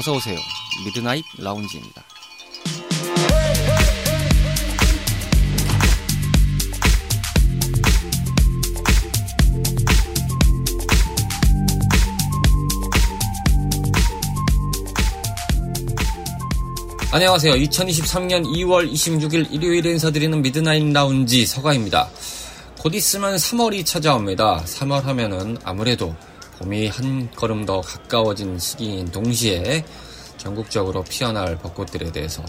어서 오세요. Midnight Lounge입니다. 안녕하세요. 2023년 2월 26일 일요일에 인사드리는 Midnight Lounge 서가입니다. 곧 있으면 3월이 찾아옵니다. 3월 하면은 아무래도 봄이 한 걸음 더 가까워진 시기인 동시에 전국적으로 피어날 벚꽃들에 대해서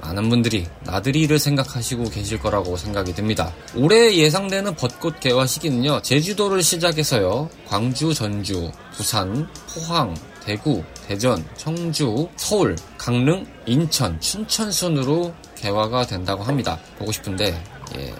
많은 분들이 나들이를 생각하시고 계실 거라고 생각이 듭니다. 올해 예상되는 벚꽃 개화 시기는요, 제주도를 시작해서요, 광주, 전주, 부산, 포항, 대구, 대전, 청주, 서울, 강릉, 인천, 춘천 순으로 개화가 된다고 합니다. 보고 싶은데 예.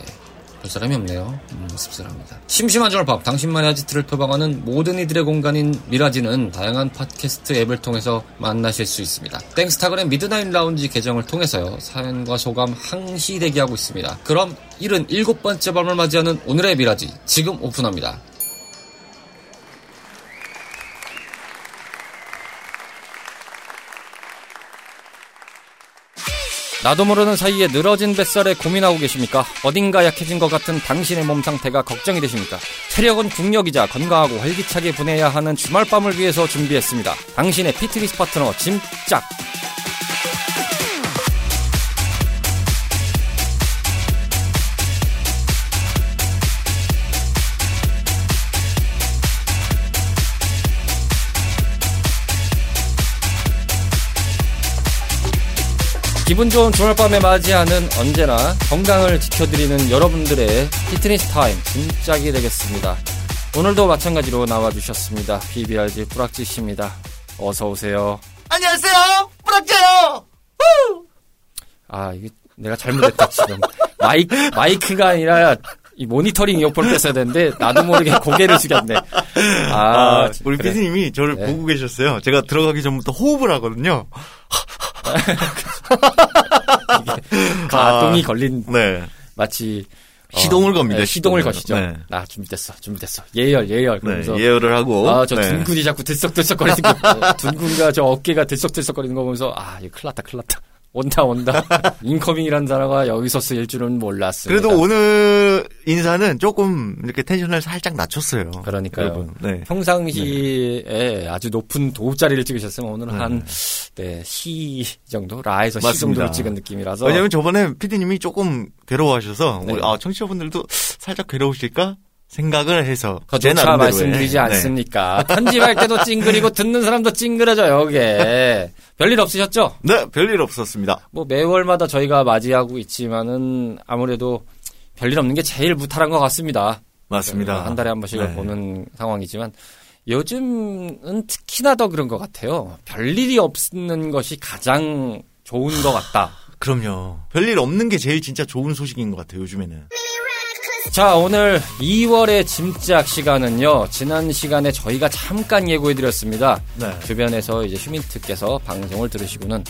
볼 사람이 없네요. 음, 씁쓸합니다. 심심한 졸밥, 당신만의 아지트를 표방하는 모든 이들의 공간인 미라지는 다양한 팟캐스트 앱을 통해서 만나실 수 있습니다. 땡스타그램 Midnight Lounge 계정을 통해서요. 사연과 소감 항시 대기하고 있습니다. 그럼 77번째 밤을 맞이하는 오늘의 미라지 지금 오픈합니다. 나도 모르는 사이에 늘어진 뱃살에 고민하고 계십니까? 어딘가 약해진 것 같은 당신의 몸 상태가 걱정이 되십니까? 체력은 국력이자 건강하고 활기차게 보내야 하는 주말밤을 위해서 준비했습니다. 당신의 피트니스 파트너 짐짝 기분 좋은 주말 밤에 맞이하는 언제나 건강을 지켜드리는 여러분들의 fitness time 진짝이 되겠습니다. 오늘도 마찬가지로 나와주셨습니다. BBRG 뿌락지 씨입니다. 어서 오세요. 안녕하세요, 뿌락지요. 아 이게 내가 잘못했다 지금 마이크 마이크가 아니라 이 모니터링 이어폰을 뺐어야 되는데 나도 모르게 고개를 숙였네. 아, 아 우리 그래. 피디님이 저를 네. 보고 계셨어요. 제가 들어가기 전부터 호흡을 하거든요. 가동이 아, 걸린 네. 마치 어, 시동을 겁니다, 네, 시동을. 거시죠. 네. 나 준비됐어, 준비됐어. 예열, 예열. 네, 그러면서 예열을 하고. 아, 저 네. 둔군이 자꾸 들썩들썩거리는 거, 어, 둔군과 저 어깨가 들썩들썩거리는 거 보면서, 아, 이거 큰일 났다, 큰일 났다. 온다, 온다. 인커밍이라는 단어가 여기서 쓰일 줄은 몰랐습니다. 그래도 오늘 인사는 조금 이렇게 텐션을 살짝 낮췄어요. 그러니까요. 여러분. 네. 평상시에 아주 높은 도자리를 찍으셨으면 오늘은 네. 한, 네, 시 정도? 라에서 시 맞습니다. 정도를 찍은 느낌이라서. 왜냐면 저번에 피디님이 조금 괴로워하셔서 네. 우리, 아, 청취자분들도 살짝 괴로우실까 생각을 해서 제 거조차 나름대로의, 말씀드리지 네. 않습니까? 편집할 때도 찡그리고 듣는 사람도 찡그려져요, 이게. 별일 없으셨죠? 네, 별일 없었습니다. 뭐 매월마다 저희가 맞이하고 있지만은 아무래도 별일 없는 게 제일 무탈한 것 같습니다. 맞습니다. 한 달에 한 번씩을 네. 보는 상황이지만 요즘은 특히나 더 그런 것 같아요. 별일이 없는 것이 가장 좋은 것 같다. 그럼요. 별일 없는 게 제일 진짜 좋은 소식인 것 같아요, 요즘에는. 자, 오늘 2월의 짐작 시간은요, 지난 시간에 저희가 잠깐 예고해드렸습니다. 네. 주변에서 이제 휴민트께서 방송을 들으시고는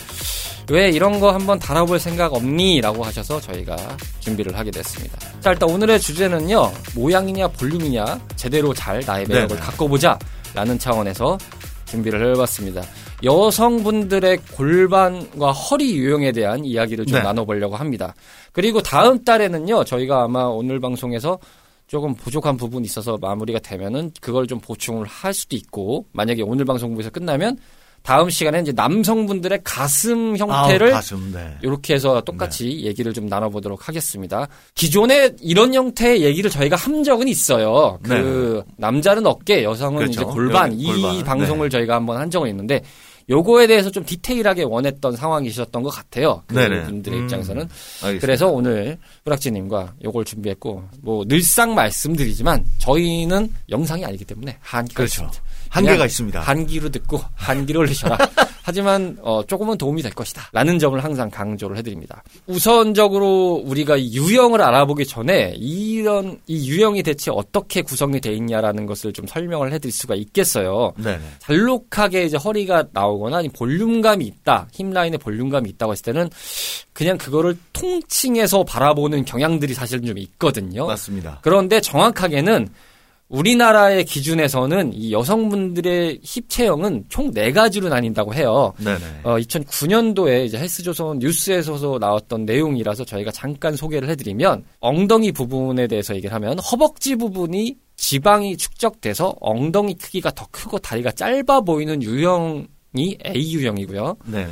왜 이런 거 한번 다뤄볼 생각 없니? 라고 하셔서 저희가 준비를 하게 됐습니다. 자, 일단 오늘의 주제는요, 모양이냐 볼륨이냐, 제대로 잘 나의 매력을 네네. 가꿔보자. 라는 차원에서 준비를 해봤습니다. 여성분들의 골반과 허리 유형에 대한 이야기를 좀 네. 나눠보려고 합니다. 그리고 다음 달에는요, 저희가 아마 오늘 방송에서 조금 부족한 부분이 있어서 마무리가 되면은 그걸 좀 보충을 할 수도 있고, 만약에 오늘 방송부에서 끝나면 다음 시간에 이제 남성분들의 가슴 형태를 아, 가슴, 네. 이렇게 해서 똑같이 얘기를 좀 나눠보도록 하겠습니다. 기존에 이런 형태의 얘기를 저희가 한 적은 있어요. 그 남자는 어깨, 여성은 네. 그렇죠. 이제 골반 여기 이 골반. 방송을 저희가 한번 한 적은 있는데 요거에 대해서 좀 디테일하게 원했던 상황이셨던 것 같아요. 그분들의 음, 입장에서는. 알겠습니다. 그래서 오늘 뿌락지님과 요걸 준비했고 뭐 늘상 말씀드리지만 저희는 영상이 아니기 때문에 한계가 그렇죠. 있습니다. 한계가 있습니다. 한기로 듣고 한기로 흘리셔라. 하지만 어, 조금은 도움이 될 것이다. 라는 점을 항상 강조를 해드립니다. 우선적으로 우리가 이 유형을 알아보기 전에 이런 이 유형이 대체 어떻게 구성이 돼 있냐라는 것을 좀 설명을 해드릴 수가 있겠어요. 네네. 잘록하게 이제 허리가 나오거나 아니면 볼륨감이 있다, 힙 라인에 볼륨감이 있다고 했을 때는 그냥 그거를 통칭해서 바라보는 경향들이 사실은 좀 있거든요. 맞습니다. 그런데 정확하게는 우리나라의 기준에서는 이 여성분들의 힙 체형은 총 네 가지로 나뉜다고 해요. 네네. 어, 2009년도에 이제 헬스조선 뉴스에서 나왔던 내용이라서 저희가 잠깐 소개를 해드리면 엉덩이 부분에 대해서 얘기를 하면 허벅지 부분이 지방이 축적돼서 엉덩이 크기가 더 크고 다리가 짧아 보이는 유형 이 A 유형이고요. 네네.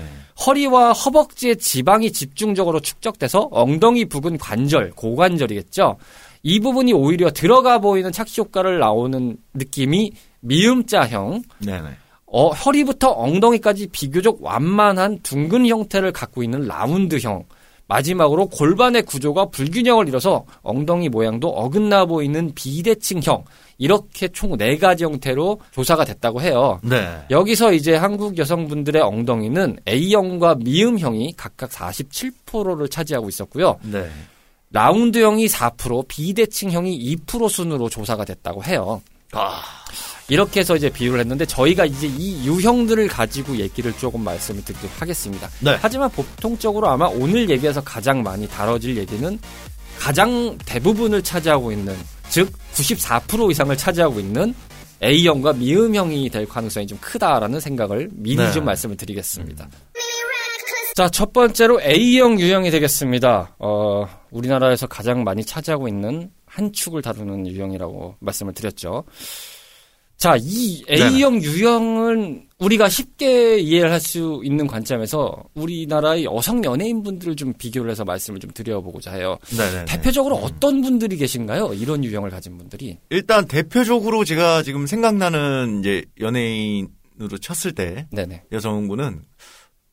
허리와 허벅지에 지방이 집중적으로 축적돼서 엉덩이 부근 관절, 고관절이겠죠. 이 부분이 오히려 들어가 보이는 착시 효과를 나오는 느낌이 미음자형, 네네. 어, 허리부터 엉덩이까지 비교적 완만한 둥근 형태를 갖고 있는 라운드형. 마지막으로 골반의 구조가 불균형을 이뤄서 엉덩이 모양도 어긋나 보이는 비대칭형. 이렇게 총 네 가지 형태로 조사가 됐다고 해요. 네. 여기서 이제 한국 여성분들의 엉덩이는 A형과 미음형이 각각 47%를 차지하고 있었고요. 네. 라운드형이 4%, 비대칭형이 2% 순으로 조사가 됐다고 해요. 아. 이렇게 해서 이제 비유를 했는데 저희가 이제 이 유형들을 가지고 얘기를 조금 말씀을 드리도록 하겠습니다. 네. 하지만 보통적으로 아마 오늘 얘기에서 가장 많이 다뤄질 얘기는 가장 대부분을 차지하고 있는 즉 94% 이상을 차지하고 있는 A형과 미음형이 될 가능성이 좀 크다라는 생각을 미리 네. 좀 말씀을 드리겠습니다. 자, 첫 번째로 A형 유형이 되겠습니다. 어, 우리나라에서 가장 많이 차지하고 있는 한 축을 다루는 유형이라고 말씀을 드렸죠. 자, 이 A형 유형은 우리가 쉽게 이해를 할 수 있는 관점에서 우리나라의 여성 연예인분들을 좀 비교를 해서 말씀을 좀 드려보고자 해요. 네네. 대표적으로 어떤 분들이 계신가요? 이런 유형을 가진 분들이. 일단 대표적으로 제가 지금 생각나는 이제 연예인으로 쳤을 때 네네. 여성분은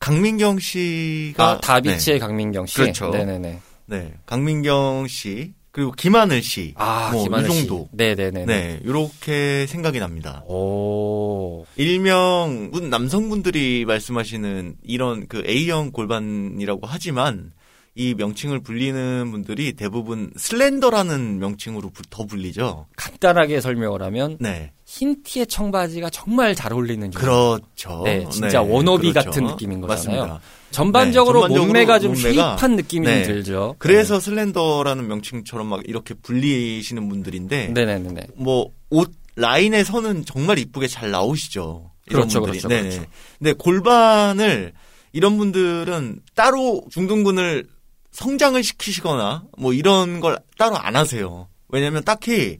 강민경 씨가 아, 다비치의 강민경 씨. 그렇죠. 네네네. 네, 네. 강민경 씨 그리고 김하늘 씨. 아, 뭐, 김하늘 이 씨. 정도. 네네네. 네, 이렇게 생각이 납니다. 오. 일명 문- 남성분들이 말씀하시는 이런 그 A형 골반이라고 하지만 이 명칭을 불리는 분들이 대부분 슬렌더라는 명칭으로 부- 더 불리죠. 간단하게 설명을 하면 네. 흰 티에 청바지가 정말 잘 어울리는 유형. 그렇죠. 네, 진짜 워너비 그렇죠. 같은 느낌인 거잖아요. 맞습니다. 전반적으로, 네, 전반적으로 몸매가 좀 몸매가- 쉐입한 느낌이 네. 좀 들죠. 그래서 슬렌더라는 명칭처럼 막 이렇게 불리시는 분들인데 네. 네네네. 뭐 옷 라인에 서는 정말 이쁘게 잘 나오시죠. 그렇죠, 분들이. 그렇죠, 네네. 그렇죠. 근데 골반을 이런 분들은 따로 중둔근을 성장을 시키시거나 뭐 이런 걸 따로 안 하세요. 왜냐면 딱히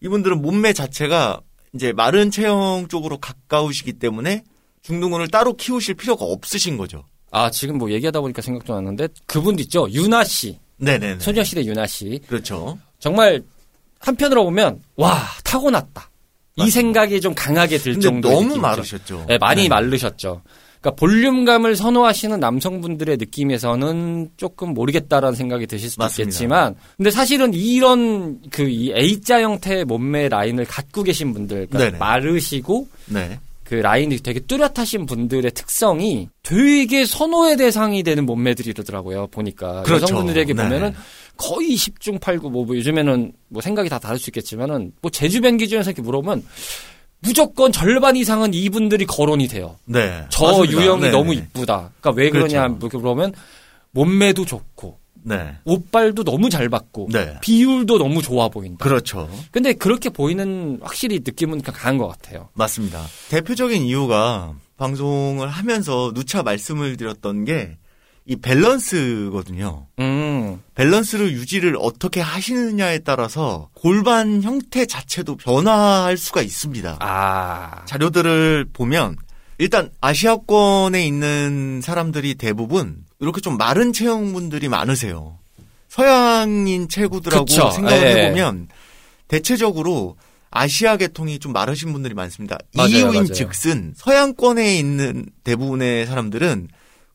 이분들은 몸매 자체가 이제 마른 체형 쪽으로 가까우시기 때문에 중둔근을 따로 키우실 필요가 없으신 거죠. 아, 지금 뭐 얘기하다 보니까 생각도 났는데 그분도 있죠. 유나 씨. 네네네. 소녀시대 유나 씨. 그렇죠. 정말 한편으로 보면 와, 타고났다. 이 맞습니다. 생각이 좀 강하게 들 정도의 너무. 마르셨죠. 네, 많이 네. 마르셨죠. 그러니까 볼륨감을 선호하시는 남성분들의 느낌에서는 조금 모르겠다라는 생각이 드실 수도 맞습니다. 있겠지만, 근데 사실은 이런 그 이 A자 형태의 몸매 라인을 갖고 계신 분들, 그러니까 네네. 마르시고 네. 그 라인이 되게 뚜렷하신 분들의 특성이 되게 선호의 대상이 되는 몸매들이더라고요. 보니까 그렇죠. 여성분들에게 네. 보면은 거의 10중 8구 뭐, 뭐 요즘에는 뭐 생각이 다 다를 수 있겠지만은 뭐 제 주변 기준에서 이렇게 물어보면 무조건 절반 이상은 이분들이 거론이 돼요. 네. 저 맞습니다. 유형이 네. 너무 이쁘다. 그러니까 왜 그러냐 그렇죠. 물어보면 몸매도 좋고 네. 옷발도 너무 잘 받고 네. 비율도 너무 좋아 보인다. 그렇죠. 근데 그렇게 보이는 확실히 느낌은 강한 것 같아요. 맞습니다. 대표적인 이유가 방송을 하면서 누차 말씀을 드렸던 게 이 밸런스거든요. 음, 밸런스를 유지를 어떻게 하시느냐에 따라서 골반 형태 자체도 변화할 수가 있습니다. 아, 자료들을 보면 일단 아시아권에 있는 사람들이 대부분 이렇게 좀 마른 체형분들이 많으세요. 서양인 체구들하고 그쵸. 생각을 예. 해보면 대체적으로 아시아 계통이 좀 마르신 분들이 많습니다. 맞아요, 이유인 맞아요. 즉슨 서양권에 있는 대부분의 사람들은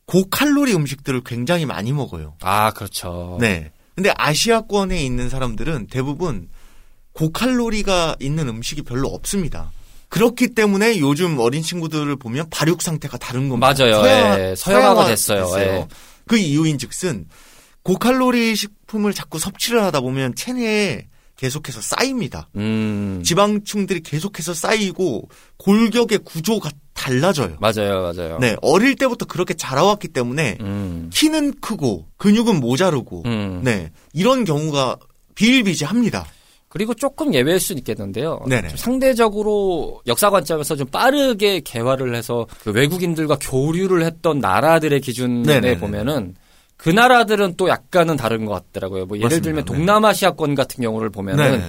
고칼로리 음식들을 굉장히 많이 먹어요. 아, 그렇죠. 네. 근데 아시아권에 있는 사람들은 대부분 고칼로리가 있는 음식이 별로 없습니다. 그렇기 때문에 요즘 어린 친구들을 보면 발육 상태가 다른 겁니다. 맞아요. 예, 서양화가 됐어요. 예. 그 이유인 즉슨 고칼로리 식품을 자꾸 섭취를 하다 보면 체내에 계속해서 쌓입니다. 음, 지방층들이 계속해서 쌓이고 골격의 구조가 달라져요. 맞아요, 맞아요. 네, 어릴 때부터 그렇게 자라왔기 때문에 음, 키는 크고 근육은 모자르고 음. 네 이런 경우가 비일비재합니다. 그리고 조금 예외일 수는 있겠는데요. 네네. 좀 상대적으로 역사 관점에서 좀 빠르게 개화를 해서 그 외국인들과 교류를 했던 나라들의 기준에 네네네. 보면은 그 나라들은 또 약간은 다른 것 같더라고요. 뭐 예를 맞습니다. 들면 네. 동남아시아권 같은 경우를 보면은 네.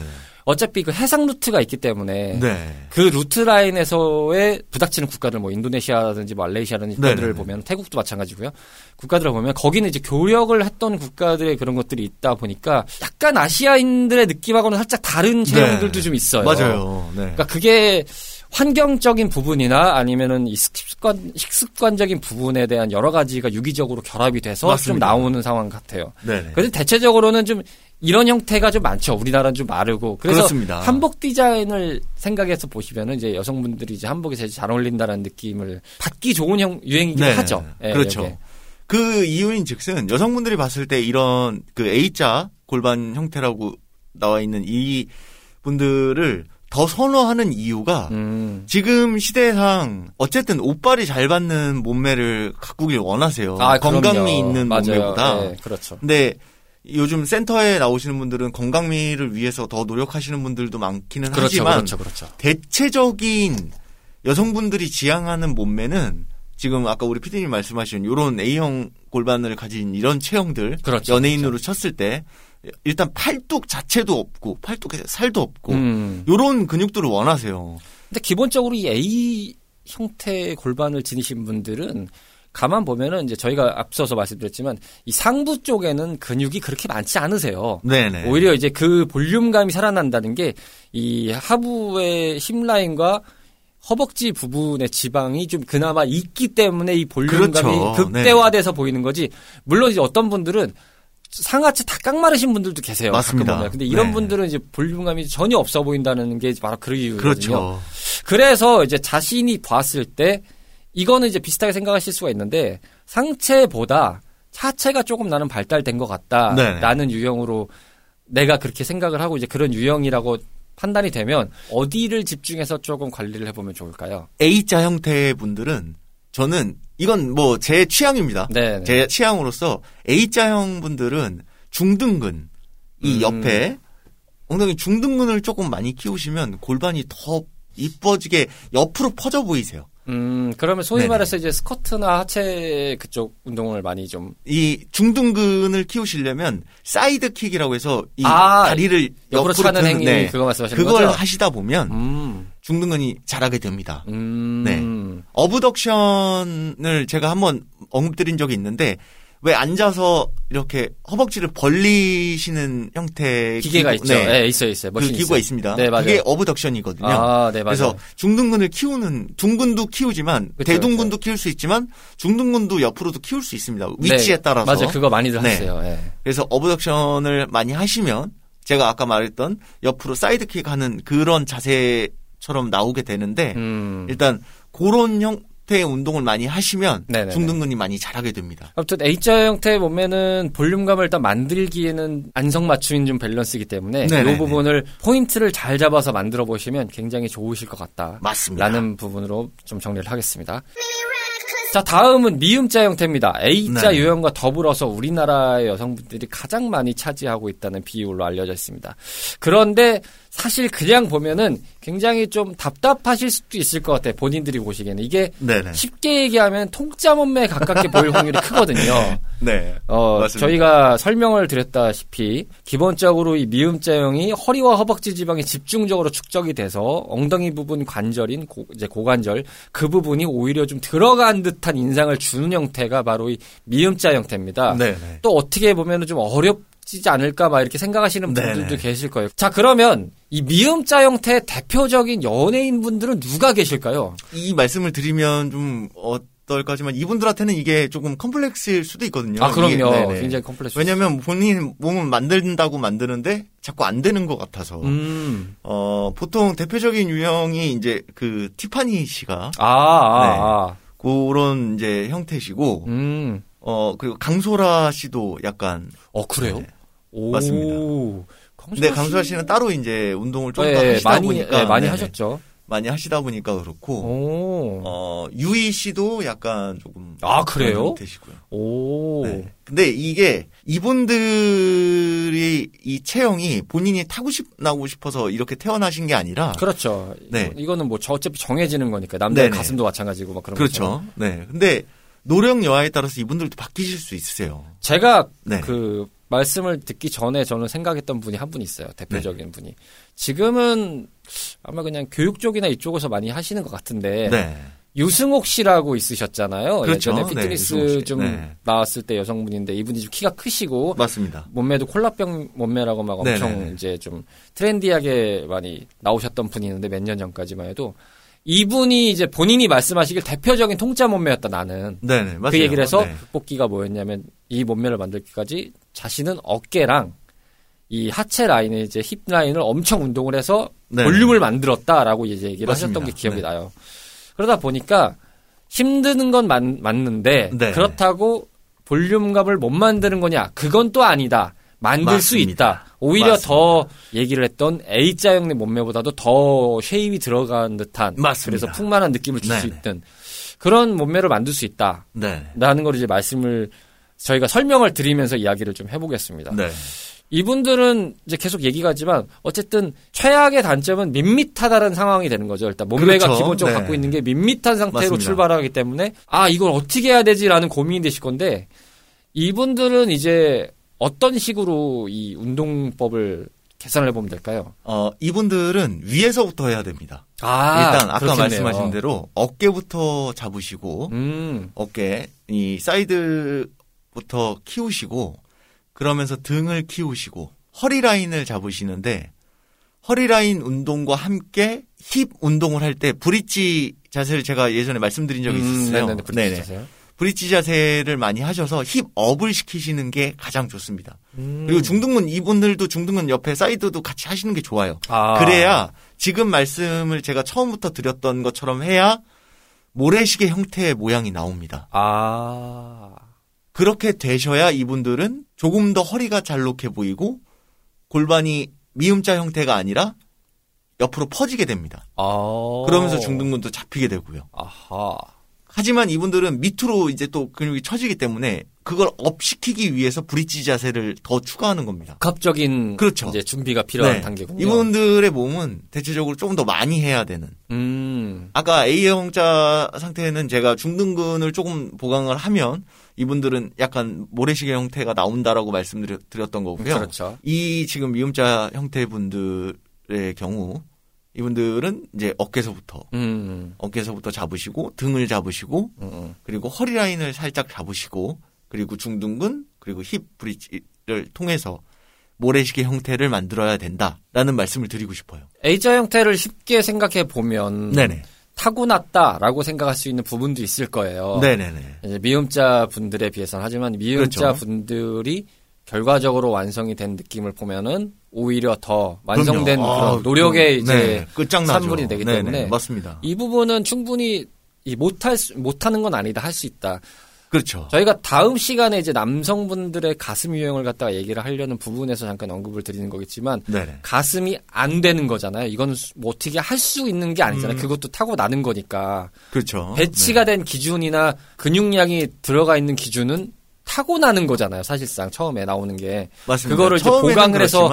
어차피 그 해상 루트가 있기 때문에 네. 그 루트 라인에서의 부닥치는 국가들 뭐 인도네시아라든지 말레이시아라든지 국가들을 네네네. 보면 태국도 마찬가지고요. 국가들을 보면 거기는 이제 교역을 했던 국가들의 그런 것들이 있다 보니까 약간 아시아인들의 느낌하고는 살짝 다른 체형들도 네. 좀 있어요. 맞아요. 네. 그러니까 그게 환경적인 부분이나 아니면은 이 식습관 식습관적인 부분에 대한 여러 가지가 유기적으로 결합이 돼서 좀 맞습니다. 나오는 상황 같아요. 네네. 그래서 대체적으로는 좀 이런 형태가 좀 많죠. 우리나라는 좀 마르고. 그래서 그렇습니다. 한복 디자인을 생각해서 보시면은 이제 여성분들이 이제 한복이 제일 잘 어울린다는 느낌을 받기 좋은 형 유행이긴 네. 하죠. 예, 그렇죠. 이게. 그 이유인 즉슨 여성분들이 봤을 때 이런 그 A자 골반 형태라고 나와 있는 이 분들을 더 선호하는 이유가 음. 지금 시대상 어쨌든 옷발이 잘 받는 몸매를 가꾸길 원하세요. 건강미 아, 그럼요. 있는 맞아요. 몸매보다. 예, 그렇죠. 근데 요즘 센터에 나오시는 분들은 건강미를 위해서 더 노력하시는 분들도 많기는 그렇죠. 하지만 그렇죠. 그렇죠. 대체적인 여성분들이 지향하는 몸매는 지금 아까 우리 피디님 말씀하신 이런 A형 골반을 가진 이런 체형들 그렇죠, 연예인으로 쳤을 때 일단 팔뚝 자체도 없고 팔뚝에 살도 없고 음. 요런 근육들을 원하세요. 근데 기본적으로 이 A 형태의 골반을 지니신 분들은 가만 보면은 이제 저희가 앞서서 말씀드렸지만 이 상부 쪽에는 근육이 그렇게 많지 않으세요. 네네. 오히려 이제 그 볼륨감이 살아난다는 게 이 하부의 힙 라인과 허벅지 부분의 지방이 좀 그나마 있기 때문에 이 볼륨감이 그렇죠. 극대화돼서 보이는 거지. 물론 이제 어떤 분들은 상하체 다 깡마르신 분들도 계세요. 맞습니다. 가끔 보면. 근데 이런 네. 분들은 이제 볼륨감이 전혀 없어 보인다는 게 바로 그 이유거든요. 그렇죠. 그래서 이제 자신이 봤을 때 이거는 이제 비슷하게 생각하실 수가 있는데 상체보다 하체가 조금 나는 발달된 것 같다라는 유형으로 내가 그렇게 생각을 하고 이제 그런 유형이라고 판단이 되면 어디를 집중해서 조금 관리를 해보면 좋을까요? A자 형태의 분들은 저는 이건 뭐 제 취향입니다. 네. 제 취향으로서 A자형 분들은 중둔근 이 음. 옆에 엉덩이 중둔근을 조금 많이 키우시면 골반이 더 이뻐지게 옆으로 퍼져 보이세요. 음, 그러면 소위 네네. 말해서 이제 squat이나 하체 그쪽 운동을 많이 좀 이 중둔근을 키우시려면 side kick이라고 해서 이 아, 다리를 옆으로 차는 행위 네. 그거 말씀하시는 그걸 거죠? 하시다 보면 음, 중둔근이 자라게 됩니다. 음, 네. abduction을 제가 한번 언급드린 적이 있는데 왜 앉아서 이렇게 허벅지를 벌리시는 형태의 기계가 기구- 있죠. 네. 네, 있어요, 있어요. 그 기구가 있어요. 있습니다. 네, 맞아요. 그게 abduction이거든요. 아, 네, 맞아요. 그래서 중둔근을 키우는 둔근도 키우지만 그쵸, 대둔근도 키울 수 있지만 중둔근도 옆으로도 키울 수 있습니다. 위치에 네, 따라서. 맞아요. 그거 많이들 네. 하세요. 예. 그래서 abduction을 많이 하시면 제가 아까 말했던 옆으로 side kick 하는 그런 자세처럼 나오게 되는데 음. 일단 그런 형 태의 운동을 많이 하시면 네네네. 중등근이 많이 자라게 됩니다. 아무튼 A자 형태의 몸매는 볼륨감을 일단 만들기에는 안성맞춤인 좀 밸런스이기 때문에 네네네. 이 부분을 포인트를 잘 잡아서 만들어 보시면 굉장히 좋으실 것 같다. 맞습니다. 라는 부분으로 좀 정리를 하겠습니다. 자, 다음은 미음자 형태입니다. A자 네. 유형과 더불어서 우리나라의 여성분들이 가장 많이 차지하고 있다는 비율로 알려져 있습니다. 그런데 사실 그냥 보면은 굉장히 좀 답답하실 수도 있을 것 같아요. 본인들이 보시기에는. 이게 네네. 쉽게 얘기하면 통짜 몸매에 가깝게 보일 확률이 크거든요. 네. 어, 맞습니다. 저희가 설명을 드렸다시피 기본적으로 이 미음자형이 허리와 허벅지 지방이 집중적으로 축적이 돼서 엉덩이 부분 관절인 고, 이제 고관절 그 부분이 오히려 좀 들어간 듯한 인상을 주는 형태가 바로 이 미음자 형태입니다. 네네. 또 어떻게 보면 좀 어렵 지 않을까 막 이렇게 생각하시는 분들도 네네. 계실 거예요. 자 그러면 이 미음자 형태의 대표적인 연예인 분들은 누가 계실까요? 이 말씀을 드리면 좀 어떨까지만 이분들한테는 이게 조금 컴플렉스일 수도 있거든요. 아 그럼요. 이게-. 굉장히 컴플렉스. 왜냐하면 본인 몸은 만든다고 만드는데 자꾸 안 되는 것 같아서 음. 어 보통 대표적인 유형이 이제 그 티파니 씨가 아, 아, 네. 아. 그런 이제 형태시고 음. 어 그리고 강소라 씨도 약간 어 그래요? 네. 오. 맞습니다. 근데 강소라 씨는 따로 이제 운동을 좀더 네, 하시다 많이 보니까 네, 많이 네네. 하셨죠. 많이 하시다 보니까 그렇고 오. 어 유희 씨도 약간 조금 아, 그래요? 되시고요. 오. 네. 근데 이게 이분들이 이 체형이 본인이 타고 싶 나고 싶어서 이렇게 태어나신 게 아니라 그렇죠. 네. 이거는 뭐 저- 어차피 정해지는 거니까 남자의 네네. 가슴도 마찬가지고 막 그런 그렇죠. 것처럼. 네. 근데 노력 여하에 따라서 이분들도 바뀌실 수 있으세요. 제가 네. 그 말씀을 듣기 전에 저는 생각했던 분이 한 분 있어요. 대표적인 분이. 지금은 아마 그냥 교육 쪽이나 이쪽에서 많이 하시는 것 같은데 네. 유승옥 씨라고 있으셨잖아요. 그렇죠. 예전에 네, 피트니스 씨. 좀 네. 나왔을 때 여성분인데 이분이 좀 키가 크시고 맞습니다. 몸매도 콜라병 몸매라고 막 엄청 네네네. 이제 좀 트렌디하게 많이 나오셨던 분이 있는데 몇 년 전까지만 해도 이분이 이제 본인이 말씀하시길 대표적인 통짜 몸매였다 나는 네네. 맞아요. 그 얘기를 해서 네. 극복기가 뭐였냐면 이 몸매를 만들기까지 자신은 어깨랑 이 하체 라인에 이제 힙 라인을 엄청 운동을 해서 네. 볼륨을 만들었다라고 이제 얘기를 맞습니다. 하셨던 게 기억이 네. 나요. 그러다 보니까 힘드는 건 맞, 맞는데 네. 그렇다고 볼륨감을 못 만드는 거냐? 그건 또 아니다. 만들 수 맞습니다. 있다. 오히려 맞습니다. 더 얘기를 했던 A자형의 몸매보다도 더 쉐입이 들어간 듯한 맞습니다. 그래서 풍만한 느낌을 줄수 네네. 있는 그런 몸매를 만들 수 있다. 네. 라는 걸 이제 말씀을 저희가 설명을 드리면서 이야기를 좀 해보겠습니다. 네. 이분들은 이제 계속 얘기가 하지만 어쨌든 최악의 단점은 밋밋하다는 상황이 되는 거죠. 일단 몸매가 그렇죠. 기본적으로 네. 갖고 있는 게 밋밋한 상태로 맞습니다. 출발하기 때문에 아 이걸 어떻게 해야 되지라는 고민이 되실 건데 이분들은 이제 어떤 식으로 이 운동법을 계산을 해보면 될까요? 어, 이분들은 위에서부터 해야 됩니다. 아 일단 아까 그렇겠네요. 말씀하신 대로 어깨부터 잡으시고 음, 어깨 이 사이드부터 키우시고 그러면서 등을 키우시고 허리 라인을 잡으시는데 허리 라인 운동과 함께 힙 운동을 할 때 bridge 자세를 제가 예전에 말씀드린 적이 음, 있었어요. 네네네, bridge 자세요. 브릿지 자세를 많이 하셔서 힙 업을 시키시는 게 가장 좋습니다. 음. 그리고 중등근 이분들도 중등근 옆에 사이드도 같이 하시는 게 좋아요. 아. 그래야 지금 말씀을 제가 처음부터 드렸던 것처럼 해야 모래시계 형태의 모양이 나옵니다. 아 그렇게 되셔야 이분들은 조금 더 허리가 잘록해 보이고 골반이 미음자 형태가 아니라 옆으로 퍼지게 됩니다. 아. 그러면서 중등근도 잡히게 되고요. 아하. 하지만 이분들은 밑으로 이제 또 근육이 처지기 때문에 그걸 업시키기 위해서 브릿지 자세를 더 추가하는 겁니다. 복합적인 그렇죠. 이제 준비가 필요한 네. 단계군요. 이분들의 몸은 대체적으로 조금 더 많이 해야 되는. 음. 아까 A형자 상태는 제가 중등근을 조금 보강을 하면 이분들은 약간 모래시계 형태가 나온다라고 말씀드렸던 거고요. 그렇죠. 이 지금 미음자 형태 분들의 경우 이분들은 이제 어깨서부터 음. 어깨서부터 잡으시고 등을 잡으시고 음, 음. 그리고 허리 라인을 살짝 잡으시고 그리고 중둔근 그리고 힙 브릿지를 통해서 모래시계 형태를 만들어야 된다라는 말씀을 드리고 싶어요. A자 형태를 쉽게 생각해 보면 네네. 타고났다라고 생각할 수 있는 부분도 있을 거예요. 네네네. 미음자 분들에 비해서는 하지만 미음자 그렇죠. 분들이 결과적으로 완성이 된 느낌을 보면은 오히려 더 완성된 그럼요. 그런 아, 노력의 그럼, 이제 네, 끝장나죠. 산물이 되기 네네, 때문에 맞습니다. 이 부분은 충분히 이 못할 수, 못하는 건 아니다 할 수 있다. 그렇죠. 저희가 다음 시간에 이제 남성분들의 가슴 유형을 갖다가 얘기를 하려는 부분에서 잠깐 언급을 드리는 거겠지만 네네. 가슴이 안 되는 거잖아요. 이건 수- 뭐 어떻게 할 수 있는 게 아니잖아요. 그것도 타고 나는 거니까. 그렇죠. 배치가 된 기준이나 근육량이 들어가 있는 기준은 타고 나는 거잖아요. 사실상 처음에 나오는 게 맞습니다. 그거를 이제 보강을 해서.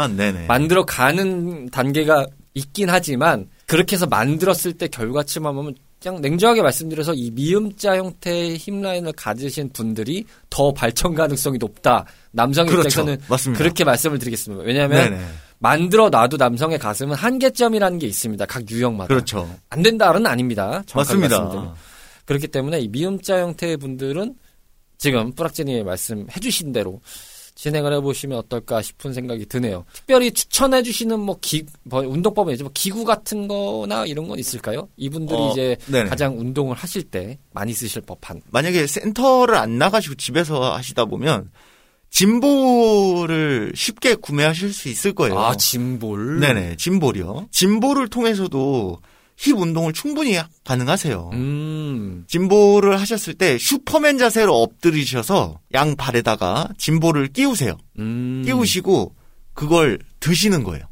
만들어 가는 단계가 있긴 하지만 그렇게 해서 만들었을 때 결과치만 보면 그냥 냉정하게 말씀드려서 이 미음자 형태의 힙라인을 가지신 분들이 더 발전 가능성이 높다. 남성 그렇죠. 입장에서는 맞습니다. 그렇게 말씀을 드리겠습니다. 왜냐하면 네네. 만들어 놔도 남성의 가슴은 한계점이라는 게 있습니다. 각 유형마다. 그렇죠. 안 된다는 아닙니다. 맞습니다. 말씀드리면. 그렇기 때문에 이 미음자 형태의 분들은 지금 뿌락진이 말씀해 주신 대로 진행을 해보시면 어떨까 싶은 생각이 드네요. 특별히 추천해 주시는 뭐 기, 뭐 운동법은 이제 뭐 기구 같은 거나 이런 건 있을까요? 이분들이 어, 이제 네네. 가장 운동을 하실 때 많이 쓰실 법한. 만약에 센터를 안 나가시고 집에서 하시다 보면 짐볼을 쉽게 구매하실 수 있을 거예요. 아, 짐볼? 네네, 짐볼이요. 짐볼을 통해서도 힙 운동을 충분히 가능하세요. 음, 짐볼을 하셨을 때 슈퍼맨 자세로 엎드리셔서 양 발에다가 짐볼을 끼우세요. 음. 끼우시고 그걸 드시는 거예요.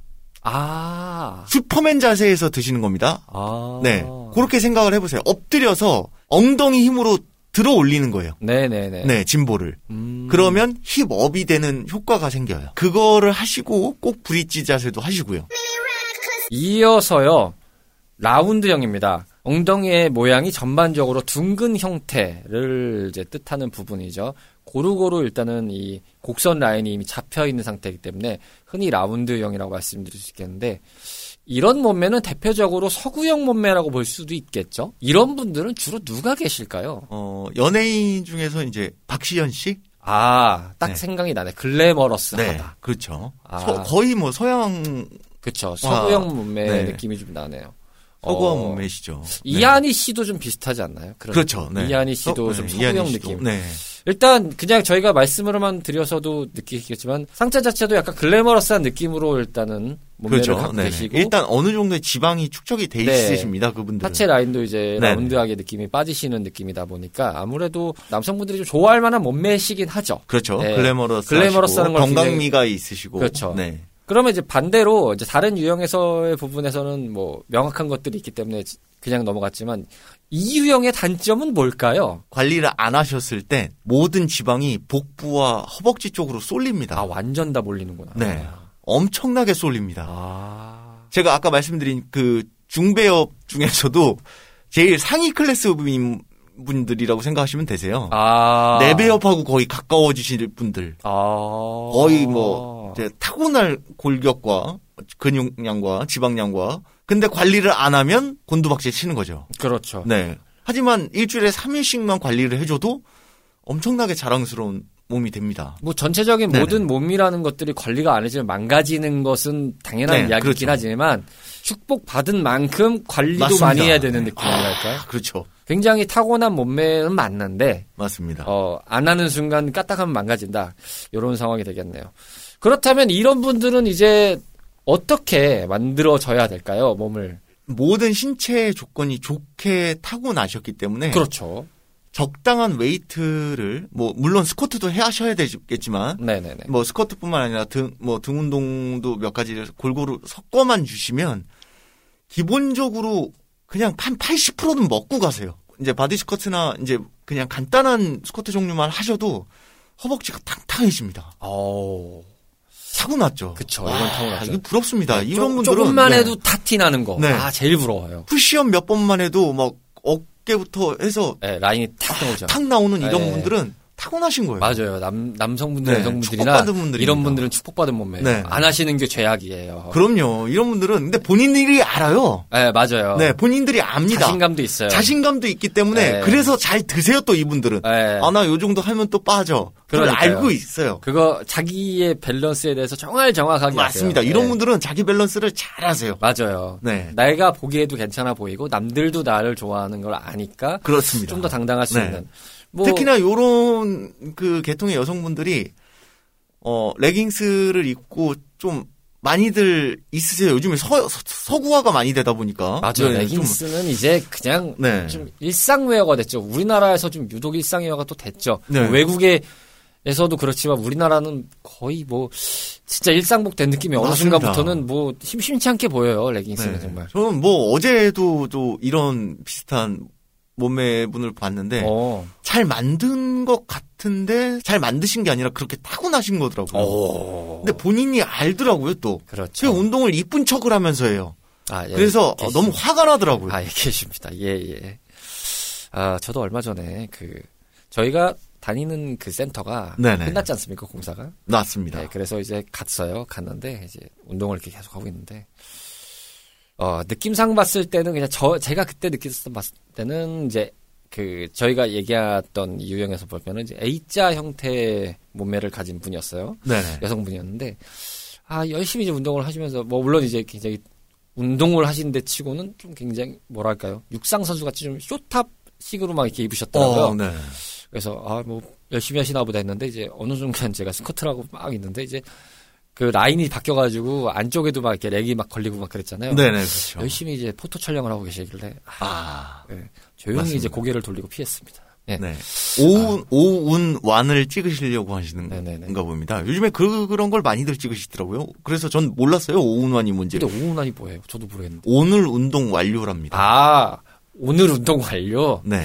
아. 슈퍼맨 자세에서 드시는 겁니다. 아. 네. 그렇게 생각을 해보세요. 엎드려서 엉덩이 힘으로 들어 올리는 거예요. 네네네. 네, 짐볼을. 음. 그러면 힙업이 되는 효과가 생겨요. 그거를 하시고 꼭 브릿지 자세도 하시고요. 이어서요. 라운드형입니다. 엉덩이의 모양이 전반적으로 둥근 형태를 이제 뜻하는 부분이죠. 고루고루 일단은 이 곡선 라인이 이미 잡혀 있는 상태이기 때문에 흔히 라운드형이라고 말씀드릴 수 있겠는데 이런 몸매는 대표적으로 서구형 몸매라고 볼 수도 있겠죠. 이런 분들은 주로 누가 계실까요? 어, 연예인 중에서 이제 박시현 씨? 아, 딱 네. 생각이 나네. 글래머러스하다. 네. 그렇죠. 아. 서- 거의 뭐 서양 그쵸. 서구형 와, 몸매 네. 느낌이 좀 나네요. 서구화 어, 몸매시죠. 이한희 씨도 좀 비슷하지 않나요? 네. 그렇죠. 네. 이한희 씨도 서- 좀 네, 서구형 씨도. 느낌. 네. 일단 그냥 저희가 말씀으로만 드려서도 느끼겠지만 상자 자체도 약간 글래머러스한 느낌으로 일단은 몸매를 그렇죠. 갖고 네. 계시고 일단 어느 정도의 지방이 축적이 돼 네. 있으십니다. 그분들은. 하체 라인도 이제 네네. 라운드하게 느낌이 빠지시는 느낌이다 보니까 아무래도 남성분들이 좀 좋아할 만한 몸매시긴 하죠. 그렇죠. 네. 글래머러스 글래머러스한 걸 건강미가 있으시고 그렇죠. 네. 그러면 이제 반대로 이제 다른 유형에서의 부분에서는 뭐 명확한 것들이 있기 때문에 그냥 넘어갔지만 이 유형의 단점은 뭘까요? 관리를 안 하셨을 때 모든 지방이 복부와 허벅지 쪽으로 쏠립니다. 아 완전 다 몰리는구나. 네. 엄청나게 쏠립니다. 아. 제가 아까 말씀드린 그 중배업 중에서도 제일 상위 클래스 분- 분들이라고 생각하시면 되세요. 아. 내 배업하고 거의 가까워지실 분들. 아. 거의 뭐 이제 타고날 골격과 근육량과 지방량과 근데 관리를 안 하면 곤두박질 치는 거죠. 그렇죠. 네. 하지만 일주일에 3일씩만 관리를 해줘도 엄청나게 자랑스러운 몸이 됩니다. 뭐 전체적인 네네. 모든 몸이라는 것들이 관리가 안 해지면 망가지는 것은 당연한 네, 이야기이긴 그렇죠. 하지만 축복 받은 만큼 관리도 맞습니다. 많이 해야 되는 네. 느낌이랄까요? 아, 그렇죠. 굉장히 타고난 몸매는 맞는데 맞습니다. 어, 안 하는 순간 까딱하면 망가진다. 이런 상황이 되겠네요. 그렇다면 이런 분들은 이제 어떻게 만들어져야 될까요? 몸을. 모든 신체 조건이 좋게 타고나셨기 때문에 그렇죠. 적당한 웨이트를 뭐 물론 squat도 해 하셔야 되겠지만 네네네. 뭐 squat뿐만 아니라 등 뭐 등 운동도 몇 가지를 골고루 섞어만 주시면 기본적으로 그냥 한 80%는 먹고 가세요. 이제 body squat이나 이제 그냥 간단한 스쿼트 종류만 하셔도 허벅지가 탕탕해집니다. 어. 타고 났죠. 그쵸, 와, 이건 타고 났죠. 이게 부럽습니다. 이런 조- 분들은 조금만 네. 해도 타티 나는 거. 네. 아, 제일 부러워요. 푸시업 몇 번만 해도 막어 깨부터 해서 네, 라인이 탁 나오죠. 탁 나오는 이런 네. 분들은 타고나신 거예요. 맞아요. 남, 남성분들, 네, 여성분들이나. 이런 분들은 축복받은 몸매예요. 네. 안 하시는 게 죄악이에요. 그럼요. 이런 분들은 근데 본인들이 알아요. 네, 맞아요. 네, 본인들이 압니다. 자신감도 있어요. 자신감도 있기 때문에 네. 그래서 잘 드세요 또 이분들은. 네. 아 나 요 정도 하면 또 빠져. 그걸. 알고 있어요. 그거 자기의 밸런스에 대해서 정말 정확하게 맞습니다. 아세요. 이런 네. 분들은 자기 밸런스를 잘 아세요. 맞아요. 네. 내가 보기에도 괜찮아 보이고 남들도 나를 좋아하는 걸 아니까 그렇습니다. 좀 더 당당할 수 네. 있는. 뭐 특히나 요런 그 계통의 여성분들이 어 레깅스를 입고 좀 많이들 있으세요. 요즘에 서, 서, 구화가 많이 되다 보니까. 맞아요. 네, 좀- 레깅스는 이제 그냥 네. 좀 일상웨어가 됐죠. 우리나라에서 좀 유독 일상웨어가 또 됐죠. 네. 뭐 외국에서도 그렇지만 우리나라는 거의 뭐 진짜 일상복 된 느낌이 어느 맞습니다. 순간부터는 뭐 심심치 않게 보여요. 레깅스는 네. 정말. 저는 뭐 어제도 또 이런 비슷한 몸매 분을 봤는데 어. 잘 만든 것 같은데 잘 만드신 게 아니라 그렇게 타고나신 거더라고요. 어. 근데 본인이 알더라고요 또. 그 그렇죠. 운동을 이쁜 척을 하면서 해요. 아, 예. 그래서 어, 너무 화가 나더라고요. 아, 예, 계십니다. 예, 예. 아, 저도 얼마 전에 그 저희가 다니는 그 센터가 네네. 끝났지 않습니까, 공사가? 났습니다. 네, 그래서 이제 갔어요. 갔는데 이제 운동을 이렇게 계속 하고 있는데 어, 느낌상 봤을 때는 그냥 저 제가 그때 느꼈을 봤을 때는 이제 그 저희가 얘기했던 이 유형에서 보면은 이제 A자 형태의 몸매를 가진 분이었어요. 네네. 여성분이었는데 아 열심히 이제 운동을 하시면서 뭐 물론 이제 굉장히 운동을 하시는데 치고는 좀 굉장히 뭐랄까요 육상 선수 같이 좀 쇼탑식으로 막 이렇게 입으셨더라고요. 어, 네. 그래서 아 뭐 열심히 하시나 보다 했는데 이제 어느 순간 제가 스쿼트라고 막 있는데 이제 그 라인이 바뀌어가지고 안쪽에도 막 이렇게 렉이 막 걸리고 막 그랬잖아요. 네네, 그렇죠. 열심히 이제 포토 촬영을 하고 계시길래 아, 아, 네. 조용히 맞습니다. 이제 고개를 돌리고 피했습니다. 예. 네. 오운, 오운 완을 찍으시려고 하시는 네네네. 건가 봅니다. 요즘에 그, 그런 걸 많이들 찍으시더라고요. 그래서 전 몰랐어요. 오운 완이 뭔지. 근데 오운환이 뭐예요? 저도 모르겠는데. 오늘 운동 완료랍니다. 아, 오늘 운동 완료? 네.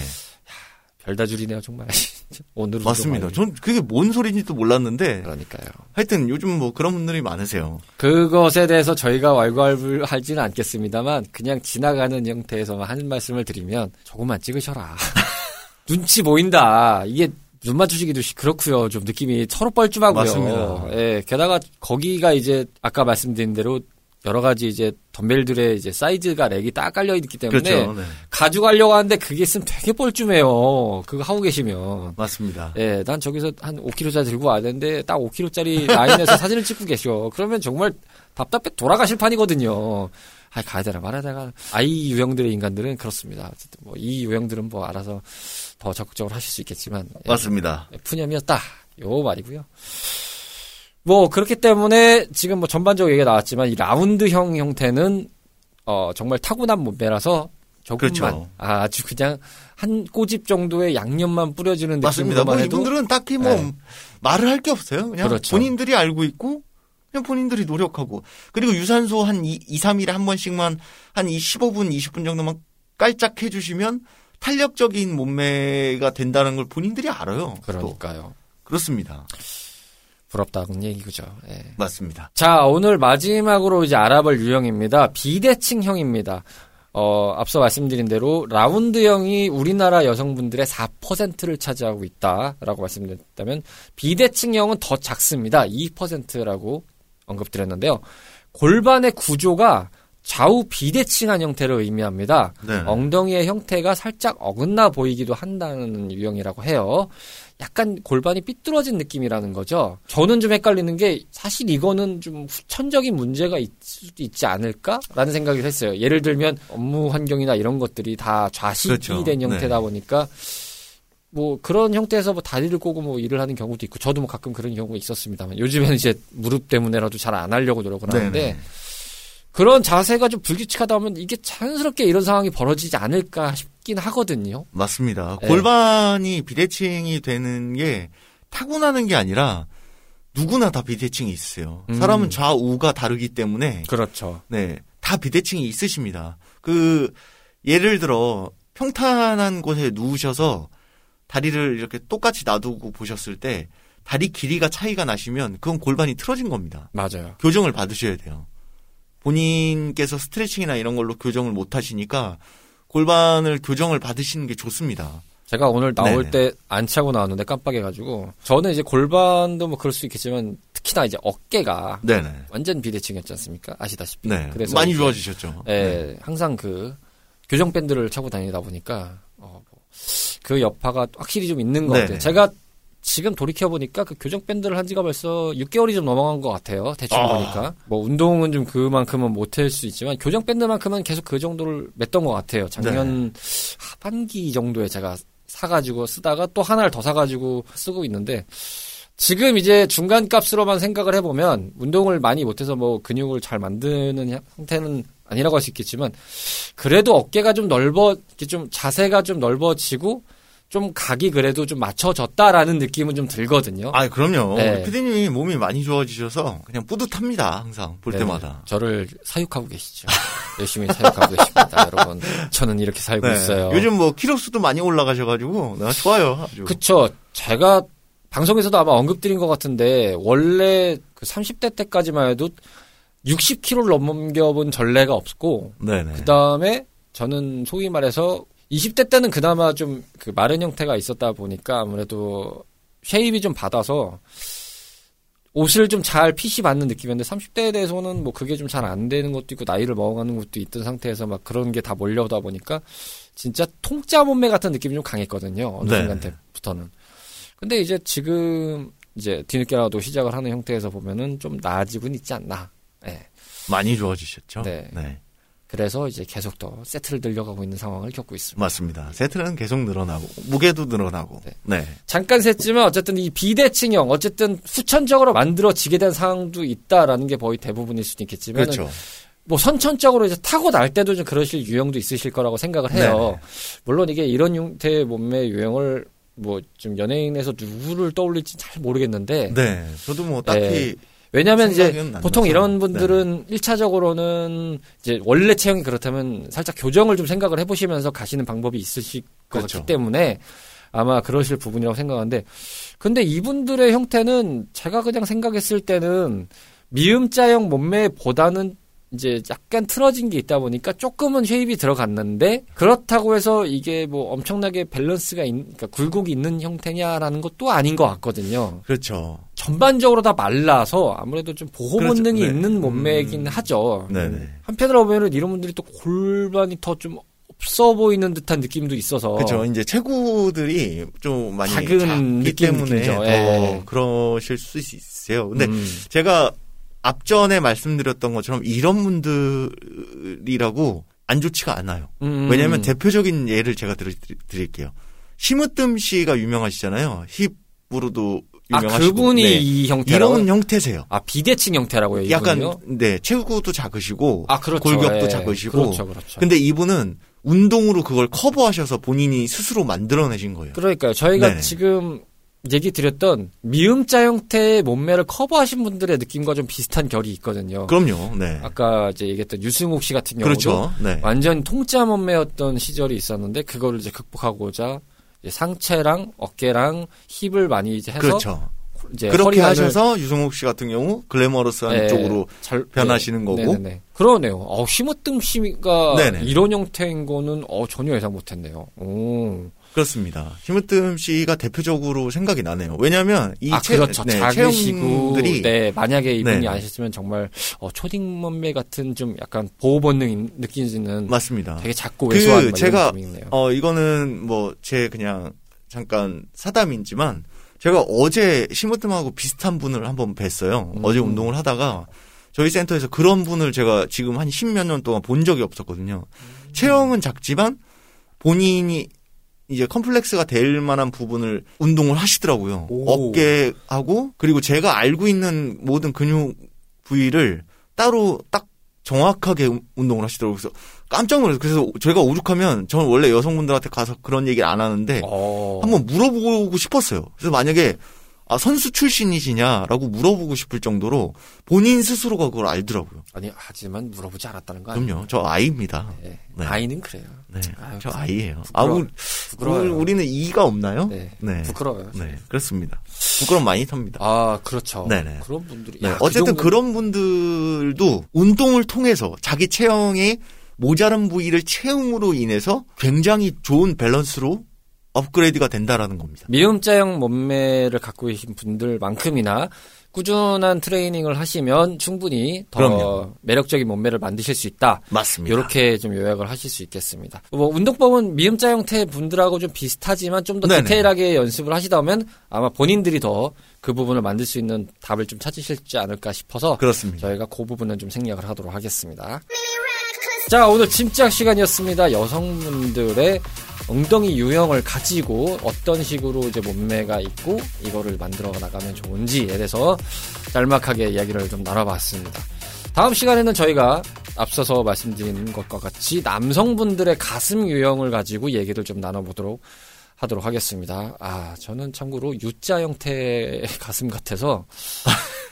별다줄이네요, 정말. 오늘 맞습니다. 전 그게 뭔 소리인지도 몰랐는데 그러니까요. 하여튼 요즘 뭐 그런 분들이 많으세요. 그것에 대해서 저희가 왈가왈부를 하지는 않겠습니다만 그냥 지나가는 형태에서만 한 말씀을 드리면 조금만 찍으셔라. 눈치 보인다. 이게 눈 맞추시기도 시- 그렇고요. 좀 느낌이 서로 뻘쭘하고요. 맞습니다. 예, 게다가 거기가 이제 아까 말씀드린 대로 여러 가지 이제 덤벨들의 이제 사이즈가 렉이 딱 깔려 있기 때문에 그렇죠. 네. 가져가려고 하는데 그게 있으면 되게 뻘쭘해요. 그거 하고 계시면. 맞습니다. 예, 난 저기서 한 5kg짜리 들고 와야 되는데 딱 5kg짜리 라인에서 사진을 찍고 계셔. 그러면 정말 답답해 돌아가실 판이거든요. 아, 가야 되나 말아야 되나. 아이 유형들의 인간들은 그렇습니다. 어쨌든 뭐이 유형들은 뭐 알아서 더 적극적으로 하실 수 있겠지만 예, 맞습니다. 푸념이었다. 요 말이고요. 뭐 그렇기 때문에 지금 뭐 전반적으로 얘기가 나왔지만 이 라운드형 형태는 어 정말 타고난 몸매라서 조금만 그렇죠. 아주 그냥 한 꼬집 정도의 양념만 뿌려주는 맞습니다. 뭐 이분들은 딱히 뭐 네. 말을 할 게 없어요. 그냥 그렇죠. 본인들이 알고 있고 그냥 본인들이 노력하고 그리고 유산소 한 2, 2 3일에 한 번씩만 한 15분, 20분 정도만 깔짝 해주시면 탄력적인 몸매가 된다는 걸 본인들이 알아요. 또. 그러니까요. 그렇습니다. 부럽다는 얘기죠. 예. 맞습니다. 자, 오늘 마지막으로 이제 알아볼 유형입니다. 비대칭형입니다. 어, 앞서 말씀드린 대로 라운드형이 우리나라 여성분들의 4%를 차지하고 있다라고 말씀드렸다면 비대칭형은 더 작습니다. 2%라고 언급드렸는데요. 골반의 구조가 좌우 비대칭한 형태를 의미합니다. 네. 엉덩이의 형태가 살짝 어긋나 보이기도 한다는 유형이라고 해요. 약간 골반이 삐뚤어진 느낌이라는 거죠. 저는 좀 헷갈리는 게 사실 이거는 좀 후천적인 문제가 있을 수도 있지 않을까라는 생각을 했어요. 예를 들면 업무 환경이나 이런 것들이 다 좌식이 그렇죠. 된 형태다 네. 보니까 뭐 그런 형태에서 뭐 다리를 꼬고 뭐 일을 하는 경우도 있고 저도 뭐 가끔 그런 경우가 있었습니다만 요즘에는 이제 무릎 때문에라도 잘 안 하려고 노력을 하는데 네네. 그런 자세가 좀 불규칙하다 보면 이게 자연스럽게 이런 상황이 벌어지지 않을까 싶긴 하거든요. 맞습니다. 네. 골반이 비대칭이 되는 게 타고나는 게 아니라 누구나 다 비대칭이 있어요. 음. 사람은 좌우가 다르기 때문에 그렇죠. 네, 다 비대칭이 있으십니다. 그 예를 들어 평탄한 곳에 누우셔서 다리를 이렇게 똑같이 놔두고 보셨을 때 다리 길이가 차이가 나시면 그건 골반이 틀어진 겁니다. 맞아요. 교정을 받으셔야 돼요. 본인께서 스트레칭이나 이런 걸로 교정을 못 하시니까 골반을 교정을 받으시는 게 좋습니다. 제가 오늘 나올. 때 안 차고 나왔는데 깜빡해가지고 저는 이제 골반도 뭐 그럴 수 있겠지만 특히나 이제 어깨가 네네. 완전 비대칭이었지 않습니까? 아시다시피. 네. 그래서 많이 좋아지셨죠. 예, 네. 항상 그 교정 밴드를 차고 다니다 보니까 어, 뭐그 여파가 확실히 좀 있는 것. 같아요. 제가 지금 돌이켜 보니까 그 교정 밴드를 한 지가 벌써 6개월이 좀 넘어간 것 같아요. 대충 아. 보니까 뭐 운동은 좀 그만큼은 못할 수 있지만 교정 밴드만큼은 계속 그 정도를 맸던 것 같아요. 작년 네. 하반기 정도에 제가 사가지고 쓰다가 또 하나를 더 사가지고 쓰고 있는데 지금 이제 중간 값으로만 생각을 해보면 운동을 많이 못해서 뭐 근육을 잘 만드는 형- 형태는 아니라고 할 수 있겠지만 그래도 어깨가 좀 넓어 이렇게 좀 자세가 좀 넓어지고 좀 각이 그래도 좀 맞춰졌다라는 느낌은 좀 들거든요. 아, 그럼요. 네. 피디님이 몸이 많이 좋아지셔서 그냥 뿌듯합니다. 항상 볼 네, 때마다. 저를 사육하고 계시죠. 열심히 사육하고 계십니다, 여러분. 저는 이렇게 살고 네. 있어요. 요즘 뭐 키로수도 많이 올라가셔가지고 나 좋아요. 아주. 그쵸. 제가 방송에서도 아마 언급드린 것 같은데, 원래 그 30대 때까지만 해도 60kg를 넘겨본 전례가 없고. 그 다음에 저는 소위 말해서 20대 때는 그나마 좀 그 마른 형태가 있었다 보니까 아무래도 shape이 좀 받아서 옷을 좀 잘 핏이 받는 느낌이었는데 30대에 대해서는 뭐 그게 좀 잘 안 되는 것도 있고 나이를 먹어가는 것도 있던 상태에서 막 그런 게 다 몰려오다 보니까 진짜 통짜 몸매 같은 느낌이 좀 강했거든요. 어느 네. 순간 때부터는. 근데 이제 지금 이제 뒤늦게라도 시작을 하는 형태에서 보면은 좀 나아지고는 있지 않나. 예. 많이 좋아지셨죠. 네. 그래서 이제 계속 더 세트를 늘려가고 있는 상황을 겪고 있습니다. 맞습니다. 세트는 계속 늘어나고 무게도 늘어나고. 네. 네. 잠깐 셌지만 어쨌든 이 비대칭형 어쨌든 후천적으로 만들어지게 된 상황도 있다라는 게 거의 대부분일 수도 있겠지만 그렇죠. 뭐 선천적으로 이제 타고 날 때도 좀 그러실 유형도 있으실 거라고 생각을 해요. 네. 물론 이게 이런 형태의 몸매 유형을 뭐 좀 연예인에서 누구를 떠올릴지 잘 모르겠는데 네. 저도 뭐 딱히 네. 왜냐하면 이제 보통. 이런 분들은 일 1차적으로는 이제 원래 체형이 그렇다면 살짝 교정을 좀 생각을 해보시면서 가시는 방법이 있으실 것 그렇죠. 같기 때문에 아마 그러실 부분이라고 생각하는데 근데 이분들의 형태는 제가 그냥 생각했을 때는 미음자형 몸매보다는 이제 약간 틀어진 게 있다 보니까 조금은 shape이 들어갔는데 그렇다고 해서 이게 뭐 엄청나게 밸런스가 있, 그러니까 굴곡이 있는 형태냐라는 것도 아닌 것 같거든요. 그렇죠. 전반적으로 다 말라서 아무래도 좀 보호 그렇죠. 본능이 네. 있는 몸매이긴 음. 하죠. 네네. 한편으로 보면은 이런 분들이 또 골반이 더좀 없어 보이는 듯한 느낌도 있어서. 그렇죠. 이제 체구들이 좀 많이 작은 작기 느낌 때문에 예. 그러실 수 있어요. 근데 음. 제가 앞전에 말씀드렸던 것처럼 이런 분들이라고 안 좋지가 않아요. 음. 왜냐하면 대표적인 예를 제가 들, 드릴게요. 심으뜸 씨가 유명하시잖아요. 힙으로도 아 유명하시고. 그분이 네. 이 형태라고. 이런 형태세요. 아 비대칭 형태라고요. 약간 이분이요? 네 체구도 작으시고 아 그렇죠. 골격도 예. 작으시고. 그렇죠, 그렇죠. 근데 이분은 운동으로 그걸 커버하셔서 본인이 스스로 만들어내신 거예요. 그러니까요. 저희가 네. 지금 얘기 드렸던 미음자 형태의 몸매를 커버하신 분들의 느낌과 좀 비슷한 결이 있거든요. 그럼요. 네. 아까 이제 얘기했던 유승욱 씨 같은 경우도 그렇죠. 네. 완전 통짜 몸매였던 시절이 있었는데 그거를 이제 극복하고자 이제 상체랑 어깨랑 힙을 많이 이제 해서 그렇죠. 이제 그렇게 하셔서 유성욱 씨 같은 경우 글래머러스한 네, 쪽으로 잘 변하시는 거고. 네네네. 그러네요. 어, 심으뜸 씨가. 이런 형태인 거는 어, 전혀 예상 못했네요. 오. 그렇습니다. 힘으뜸 씨가 대표적으로 생각이 나네요. 왜냐하면 이 아 체, 그렇죠. 네, 작으시고 네 만약에 이분이 네. 아셨으면 정말 어, 초딩 몸매 같은 좀 약간 보호 본능 느끼는 맞습니다. 되게 작고 그 왜소한 막 제가. 어 이거는 뭐 제 그냥 잠깐 사담이지만 제가 어제 심으뜸하고 비슷한 분을 한번 뵀어요. 음. 어제 운동을 하다가 저희 센터에서 그런 분을 제가 지금 한 십몇 년 동안 본 적이 없었거든요. 음. 체형은 작지만 본인이 이제 컴플렉스가 될 만한 부분을 운동을 하시더라고요. 오. 어깨하고 그리고 제가 알고 있는 모든 근육 부위를 따로 딱 정확하게 운- 운동을 하시더라고요. 그래서 깜짝 놀랐어요. 그래서 제가 오죽하면 저는 원래 여성분들한테 가서 그런 얘기를 안 하는데 어. 한번 물어보고 싶었어요. 그래서 만약에 아, 선수 출신이시냐라고 물어보고 싶을 정도로 본인 스스로가 그걸 알더라고요. 아니 하지만 물어보지 않았다는 거 아니에요? 그럼요. 저 아이입니다. 네. 네. 아이는 그래요. 네. 아유, 저 아이예요. 아, 부끄러워. 부끄러워요. 우리- 우리는 이가 없나요? 네. 네. 부끄러워요. 네. 그렇습니다. 부끄럼 많이 탑니다. 아 그렇죠. 네네. 그런 분들이 네. 야, 그 어쨌든 정도- 그런 분들도 운동을 통해서 자기 체형의 모자란 부위를 체형으로 인해서 굉장히 좋은 밸런스로 업그레이드가 된다라는 겁니다. 미음자형 몸매를 갖고 계신 분들만큼이나 꾸준한 트레이닝을 하시면 충분히 더 그럼요. 매력적인 몸매를 만드실 수 있다. 맞습니다. 이렇게 좀 요약을 하실 수 있겠습니다. 뭐 운동법은 미음자 형태 분들하고 좀 비슷하지만 좀 더. 디테일하게 연습을 하시다면 아마 본인들이 더 그 부분을 만들 수 있는 답을 좀 찾으실지 않을까 싶어서 그렇습니다. 저희가 그 부분은 좀 생략을 하도록 하겠습니다. 자, 오늘 짐작 시간이었습니다. 여성분들의 엉덩이 유형을 가지고 어떤 식으로 이제 몸매가 있고 이거를 만들어 나가면 좋은지에 대해서 짤막하게 이야기를 좀 나눠봤습니다. 다음 시간에는 저희가 앞서서 말씀드린 것과 같이 남성분들의 가슴 유형을 가지고 얘기를 좀 나눠보도록 하도록 하겠습니다. 아, 저는 참고로 U자 형태의 가슴 같아서,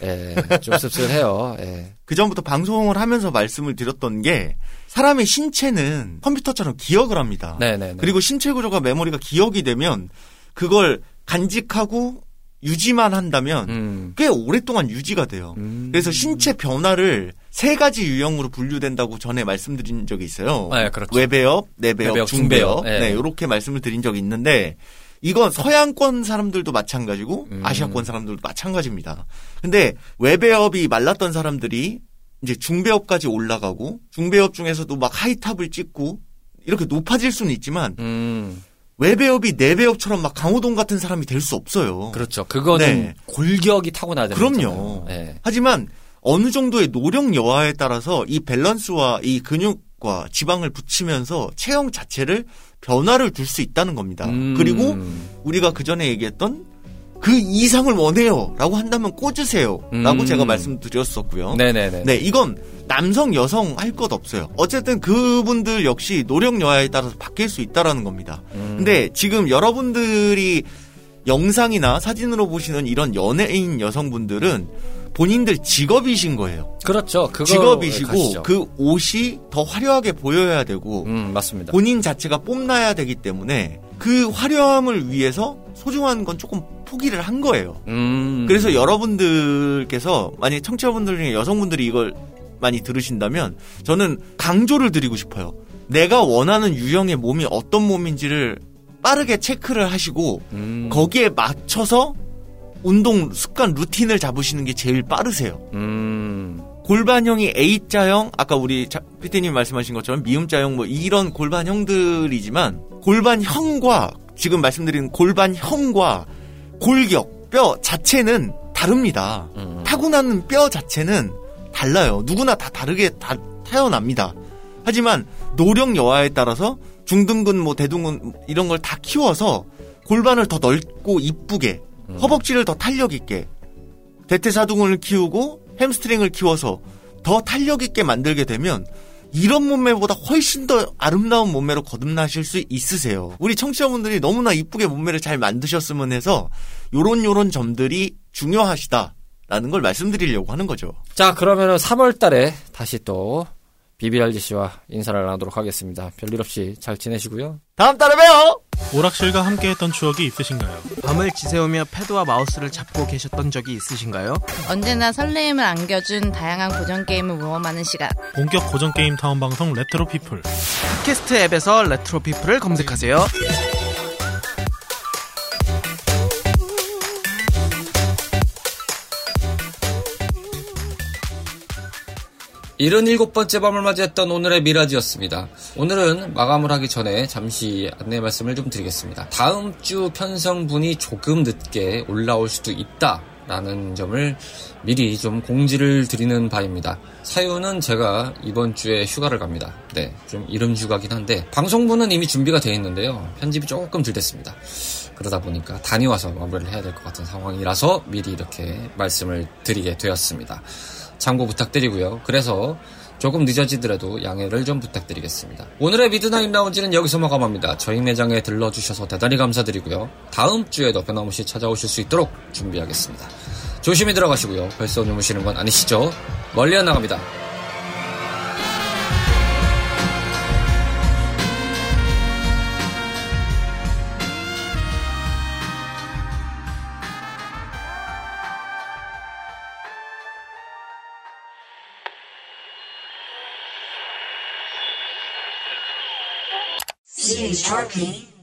예, 좀 씁쓸해요. 예. 그 전부터 방송을 하면서 말씀을 드렸던 게 사람의 신체는 컴퓨터처럼 기억을 합니다. 네네. 그리고 신체 구조가 메모리가 기억이 되면 그걸 간직하고 유지만 한다면 음. 꽤 오랫동안 유지가 돼요. 음. 그래서 신체 변화를 세 가지 유형으로 분류된다고 전에 말씀드린 적이 있어요. 네, 그렇죠. 외배업, 내배업, 내배업, 중배업. 네. 네, 이렇게 말씀을 드린 적이 있는데 이건 서양권 사람들도 마찬가지고 음. 아시아권 사람들도 마찬가지입니다. 근데 외배업이 말랐던 사람들이 이제 중배업까지 올라가고 중배업 중에서도 막 하이탑을 찍고 이렇게 높아질 수는 있지만 음. 외배업이 내배업처럼 막 강호동 같은 사람이 될 수 없어요. 그렇죠. 그거는 네. 골격이 타고나야 되는 그럼요. 예. 하지만 어느 정도의 노력 여하에 따라서 이 밸런스와 이 근육과 지방을 붙이면서 체형 자체를 변화를 줄 수 있다는 겁니다. 음. 그리고 우리가 그 전에 얘기했던 그 이상을 원해요. 라고 한다면 꽂으세요. 라고 음. 제가 말씀드렸었고요. 네네네. 네, 이건 남성, 여성 할 것 없어요. 어쨌든 그분들 역시 노력 여하에 따라서 바뀔 수 있다라는 겁니다. 음. 근데 지금 여러분들이 영상이나 사진으로 보시는 이런 연예인 여성분들은 본인들 직업이신 거예요. 그렇죠. 직업이시고 가시죠. 그 옷이 더 화려하게 보여야 되고 음, 맞습니다. 본인 자체가 뽐나야 되기 때문에 그 화려함을 위해서 소중한 건 조금 포기를 한 거예요. 음. 그래서 여러분들께서 만약 청취자분들 중에 여성분들이 이걸 많이 들으신다면 저는 강조를 드리고 싶어요. 내가 원하는 유형의 몸이 어떤 몸인지를 빠르게 체크를 하시고 음. 거기에 맞춰서 운동 습관 루틴을 잡으시는 게 제일 빠르세요. 음. 골반형이 A자형, 아까 우리 자- 피디님 말씀하신 것처럼 미음자형 뭐 이런 골반형들이지만 골반형과 지금 말씀드린 골반형과 골격, 뼈 자체는 다릅니다. 음. 타고나는 뼈 자체는 달라요. 누구나 다 다르게 다 태어납니다. 하지만 노력 여하에 따라서 중등근 뭐 대둔근 이런 걸 다 키워서 골반을 더 넓고 이쁘게 허벅지를 더 탄력 있게 대퇴사두근을 키우고 햄스트링을 키워서 더 탄력 있게 만들게 되면 이런 몸매보다 훨씬 더 아름다운 몸매로 거듭나실 수 있으세요. 우리 청취자분들이 너무나 이쁘게 몸매를 잘 만드셨으면 해서 요런 요런 점들이 중요하시다 라는 걸 말씀드리려고 하는 거죠. 자, 그러면은 3월 달에 다시 또 비비알지 씨와 인사를 나누도록 하겠습니다. 별일 없이 잘 지내시고요. 다음 달에 봬요. 오락실과 함께했던 추억이 있으신가요? 밤을 지새우며 패드와 마우스를 잡고 계셨던 적이 있으신가요? 언제나 설레임을 안겨준 다양한 고전 게임을 모험하는 시간. 본격 고전 게임 타운 방송 레트로 피플. 팟캐스트 앱에서 레트로 피플을 검색하세요. 77번째 밤을 맞이했던 오늘의 미라지였습니다. 오늘은 마감을 하기 전에 잠시 안내 말씀을 좀 드리겠습니다. 다음 주 편성분이 조금 늦게 올라올 수도 있다. 라는 점을 미리 좀 공지를 드리는 바입니다. 사유는 제가 이번 주에 휴가를 갑니다. 네, 좀 이른 휴가긴 한데 방송분은 이미 준비가 되어 있는데요. 편집이 조금 덜 됐습니다. 그러다 보니까 다녀와서 마무리를 해야 될 것 같은 상황이라서 미리 이렇게 말씀을 드리게 되었습니다. 참고 부탁드리고요. 그래서 조금 늦어지더라도 양해를 좀 부탁드리겠습니다. 오늘의 미드나잇 라운지는 여기서 마감합니다. 저희 매장에 들러주셔서 대단히 감사드리고요. 다음 주에도 변함없이 찾아오실 수 있도록 준비하겠습니다. 조심히 들어가시고요. 벌써 주무시는 건 아니시죠? 멀리 안 나갑니다. Sharky.